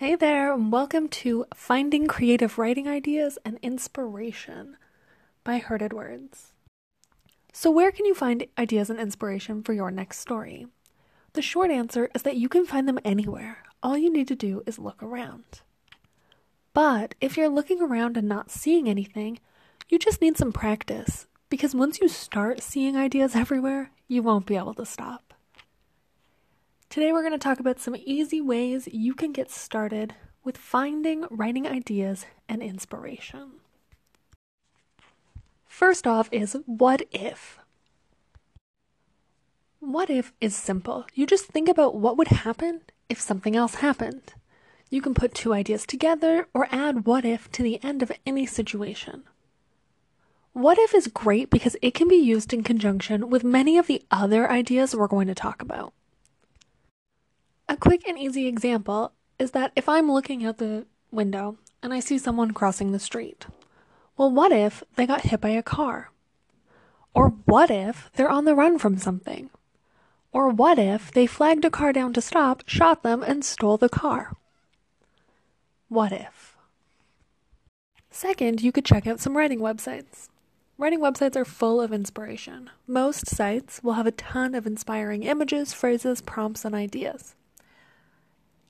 Hey there, and welcome to Finding Creative Writing Ideas and Inspiration by Herded Words. So, where can you find ideas and inspiration for your next story? The short answer is that you can find them anywhere. All you need to do is look around. But if you're looking around and not seeing anything, you just need some practice because once you start seeing ideas everywhere, you won't be able to stop. Today, we're going to talk about some easy ways you can get started with finding writing ideas and inspiration. First off, is what if? What if is simple. You just think about what would happen if something else happened. You can put two ideas together or add what if to the end of any situation. What if is great because it can be used in conjunction with many of the other ideas we're going to talk about. A quick and easy example is that if I'm looking out the window and I see someone crossing the street, well, what if they got hit by a car? Or what if they're on the run from something? Or what if they flagged a car down to stop, shot them, and stole the car? What if? Second, you could check out some writing websites. Writing websites are full of inspiration. Most sites will have a ton of inspiring images, phrases, prompts, and ideas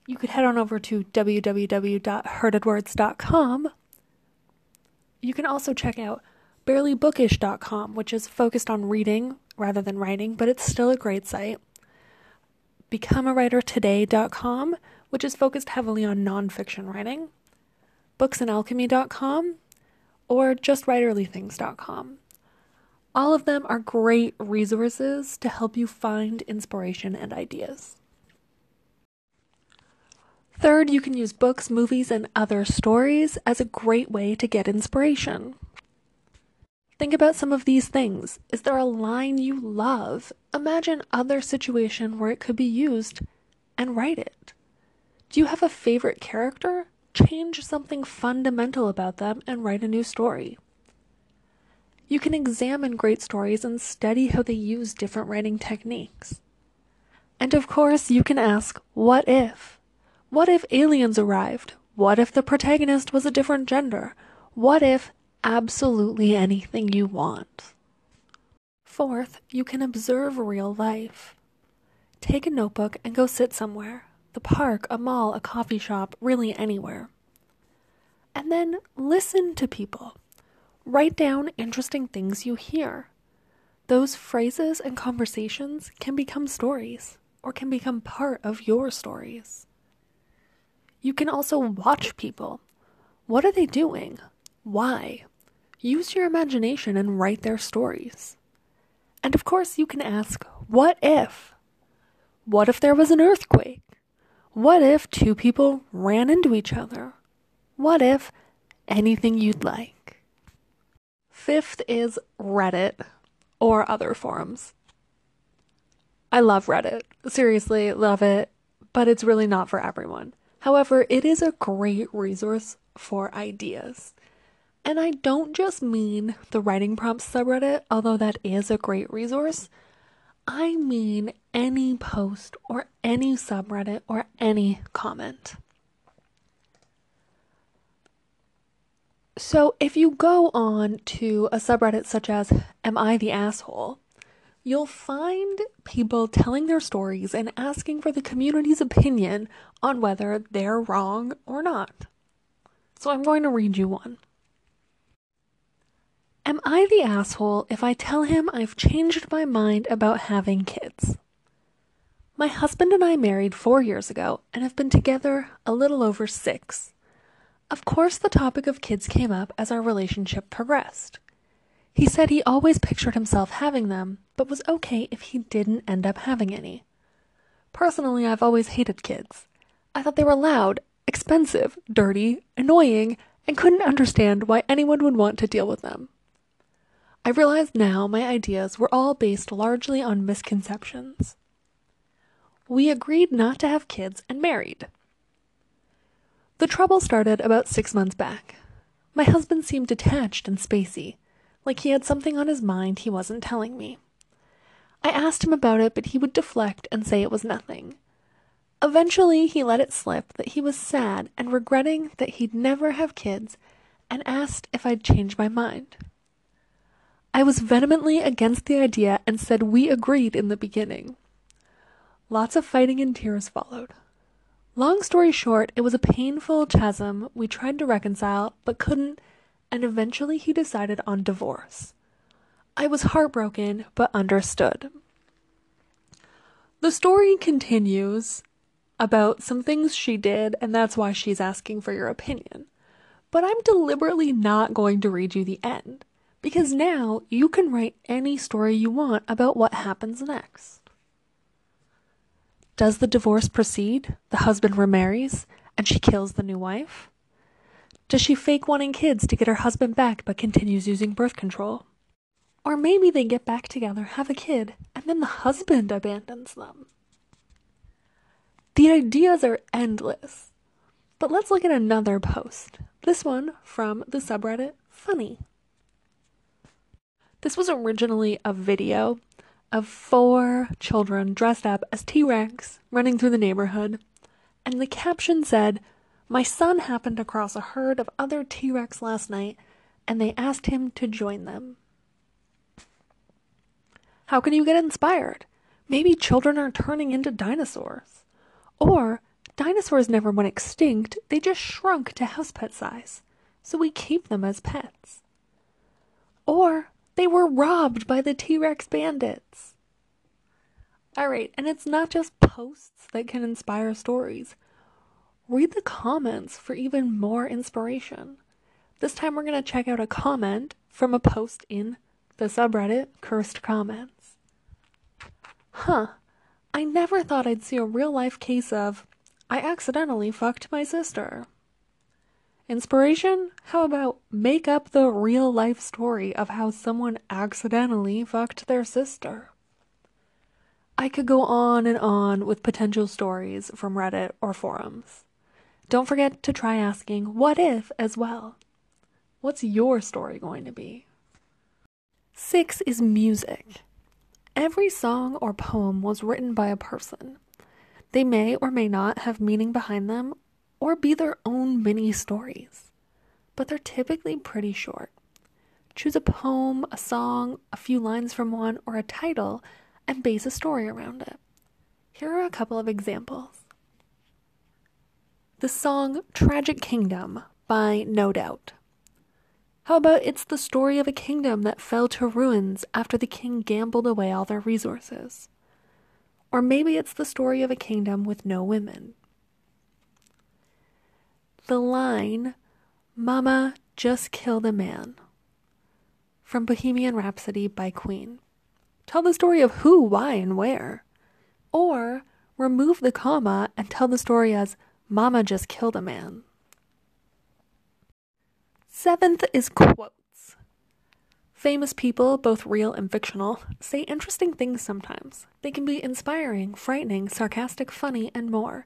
you could head on over to www.herdedwords.com. You can also check out barelybookish.com, which is focused on reading rather than writing, but it's still a great site. BecomeAWriterToday.com, which is focused heavily on nonfiction writing. Booksandalchemy.com, or justwriterlythings.com. All of them are great resources to help you find inspiration and ideas. Third, you can use books, movies, and other stories as a great way to get inspiration. Think about some of these things. Is there a line you love? Imagine other situation where it could be used and write it. Do you have a favorite character? Change something fundamental about them and write a new story. You can examine great stories and study how they use different writing techniques. And of course, you can ask, what if? What if aliens arrived? What if the protagonist was a different gender? What if absolutely anything you want? Fourth, you can observe real life. Take a notebook and go sit somewhere the park, a mall, a coffee shop, really anywhere. And then listen to people. Write down interesting things you hear. Those phrases and conversations can become stories or can become part of your stories. You can also watch people. What are they doing? Why? Use your imagination and write their stories. And of course, you can ask, what if? What if there was an earthquake? What if two people ran into each other? What if anything you'd like? Fifth is Reddit or other forums. I love Reddit. Seriously, love it, but it's really not for everyone. However, it is a great resource for ideas. And I don't just mean the writing prompts subreddit, although that is a great resource. I mean any post or any subreddit or any comment. So if you go on to a subreddit such as Am I the Asshole? You'll find people telling their stories and asking for the community's opinion on whether they're wrong or not. So I'm going to read you one. Am I the asshole if I tell him I've changed my mind about having kids? My husband and I married four years ago and have been together a little over six. Of course, the topic of kids came up as our relationship progressed. He said he always pictured himself having them, but was okay if he didn't end up having any. Personally, I've always hated kids. I thought they were loud, expensive, dirty, annoying, and couldn't understand why anyone would want to deal with them. I realize now my ideas were all based largely on misconceptions. We agreed not to have kids and married. The trouble started about six months back. My husband seemed detached and spacey, like he had something on his mind he wasn't telling me. I asked him about it, but he would deflect and say it was nothing. Eventually, he let it slip that he was sad and regretting that he'd never have kids and asked if I'd change my mind. I was vehemently against the idea and said we agreed in the beginning. Lots of fighting and tears followed. Long story short, it was a painful chasm we tried to reconcile but couldn't, and eventually he decided on divorce. I was heartbroken but understood. The story continues about some things she did, and that's why she's asking for your opinion. But I'm deliberately not going to read you the end, because now you can write any story you want about what happens next. Does the divorce proceed? The husband remarries, and she kills the new wife? Does she fake wanting kids to get her husband back but continues using birth control? Or maybe they get back together, have a kid, and then the husband abandons them. The ideas are endless. But let's look at another post. This one from the subreddit Funny. This was originally a video of four children dressed up as T Rex running through the neighborhood, and the caption said, My son happened across a herd of other T Rex last night, and they asked him to join them. How can you get inspired? Maybe children are turning into dinosaurs. Or dinosaurs never went extinct, they just shrunk to house pet size, so we keep them as pets. Or they were robbed by the T Rex bandits. Alright, and it's not just posts that can inspire stories. Read the comments for even more inspiration. This time we're going to check out a comment from a post in the subreddit Cursed Comments. Huh. I never thought I'd see a real life case of I accidentally fucked my sister. Inspiration? How about make up the real life story of how someone accidentally fucked their sister? I could go on and on with potential stories from Reddit or forums. Don't forget to try asking what if as well. What's your story going to be? Six is music. Every song or poem was written by a person. They may or may not have meaning behind them or be their own mini stories, but they're typically pretty short. Choose a poem, a song, a few lines from one, or a title and base a story around it. Here are a couple of examples. The song Tragic Kingdom by No Doubt. How about it's the story of a kingdom that fell to ruins after the king gambled away all their resources? Or maybe it's the story of a kingdom with no women. The line, Mama just killed a man, from Bohemian Rhapsody by Queen. Tell the story of who, why, and where. Or remove the comma and tell the story as Mama just killed a man. Seventh is quotes. Famous people, both real and fictional, say interesting things sometimes. They can be inspiring, frightening, sarcastic, funny, and more.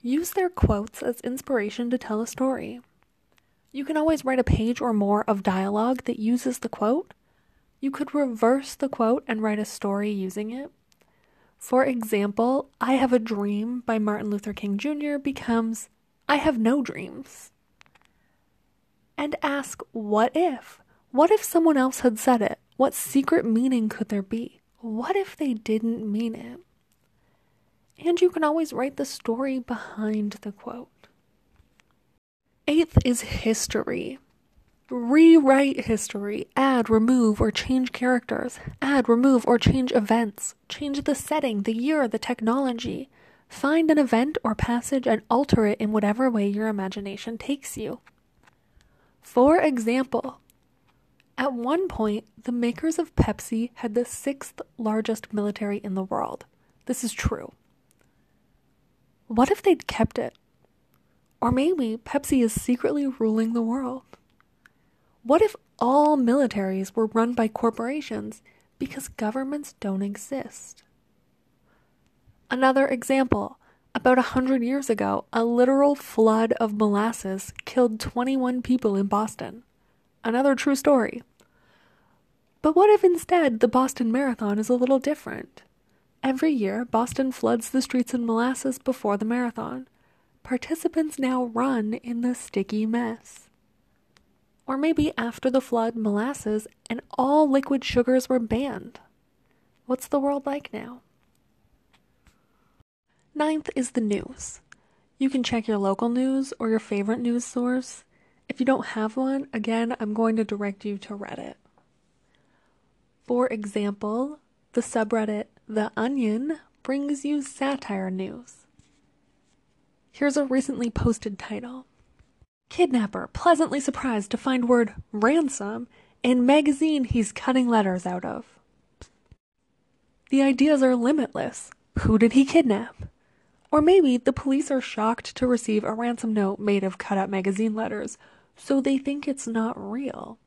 Use their quotes as inspiration to tell a story. You can always write a page or more of dialogue that uses the quote. You could reverse the quote and write a story using it. For example, I Have a Dream by Martin Luther King Jr. becomes I Have No Dreams and ask, what if? What if someone else had said it? What secret meaning could there be? What if they didn't mean it? And you can always write the story behind the quote. Eighth is history. Rewrite history. Add, remove, or change characters. Add, remove, or change events. Change the setting, the year, the technology. Find an event or passage and alter it in whatever way your imagination takes you. For example, at one point, the makers of Pepsi had the sixth largest military in the world. This is true. What if they'd kept it? Or maybe Pepsi is secretly ruling the world. What if all militaries were run by corporations because governments don't exist? Another example about a hundred years ago, a literal flood of molasses killed 21 people in Boston. Another true story. But what if instead the Boston Marathon is a little different? Every year, Boston floods the streets in molasses before the marathon. Participants now run in the sticky mess. Or maybe after the flood, molasses and all liquid sugars were banned. What's the world like now? Ninth is the news. You can check your local news or your favorite news source. If you don't have one, again, I'm going to direct you to Reddit. For example, the subreddit The Onion brings you satire news. Here's a recently posted title Kidnapper pleasantly surprised to find word ransom in magazine he's cutting letters out of. The ideas are limitless. Who did he kidnap? Or maybe the police are shocked to receive a ransom note made of cut up magazine letters, so they think it's not real.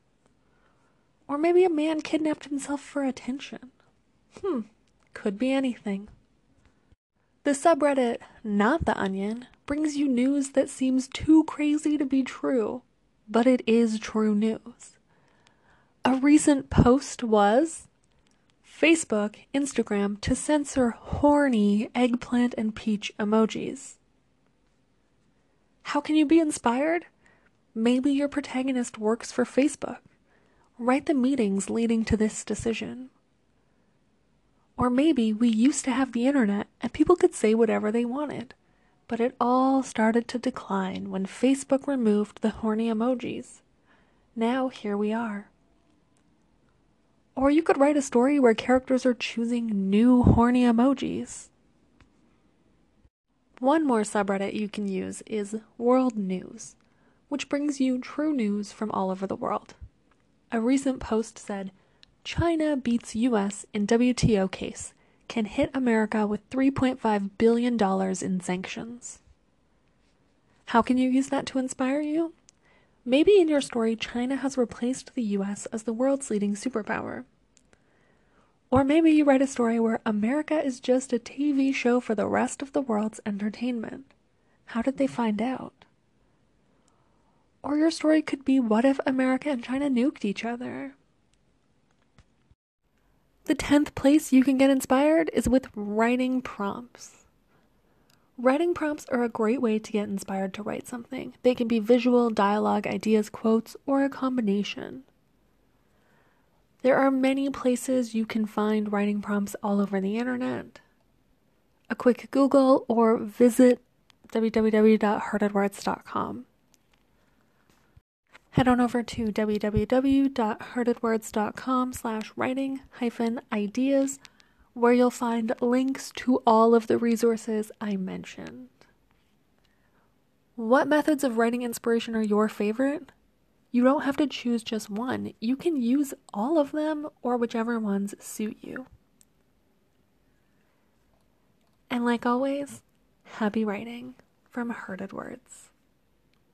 Or maybe a man kidnapped himself for attention. Hmm, could be anything. The subreddit Not the Onion brings you news that seems too crazy to be true, but it is true news. A recent post was Facebook, Instagram to censor horny eggplant and peach emojis. How can you be inspired? Maybe your protagonist works for Facebook. Write the meetings leading to this decision. Or maybe we used to have the internet and people could say whatever they wanted. But it all started to decline when Facebook removed the horny emojis. Now here we are. Or you could write a story where characters are choosing new horny emojis. One more subreddit you can use is World News, which brings you true news from all over the world. A recent post said China beats US in WTO case, can hit America with $3.5 billion in sanctions. How can you use that to inspire you? Maybe in your story, China has replaced the US as the world's leading superpower. Or maybe you write a story where America is just a TV show for the rest of the world's entertainment. How did they find out? Or your story could be what if America and China nuked each other? The 10th place you can get inspired is with writing prompts. Writing prompts are a great way to get inspired to write something. They can be visual, dialogue, ideas, quotes, or a combination. There are many places you can find writing prompts all over the internet. A quick Google or visit www.heartedwords.com. Head on over to www.heartedwords.com slash writing hyphen ideas where you'll find links to all of the resources I mentioned. What methods of writing inspiration are your favorite? You don't have to choose just one. You can use all of them or whichever ones suit you. And like always, happy writing from Hearted Words.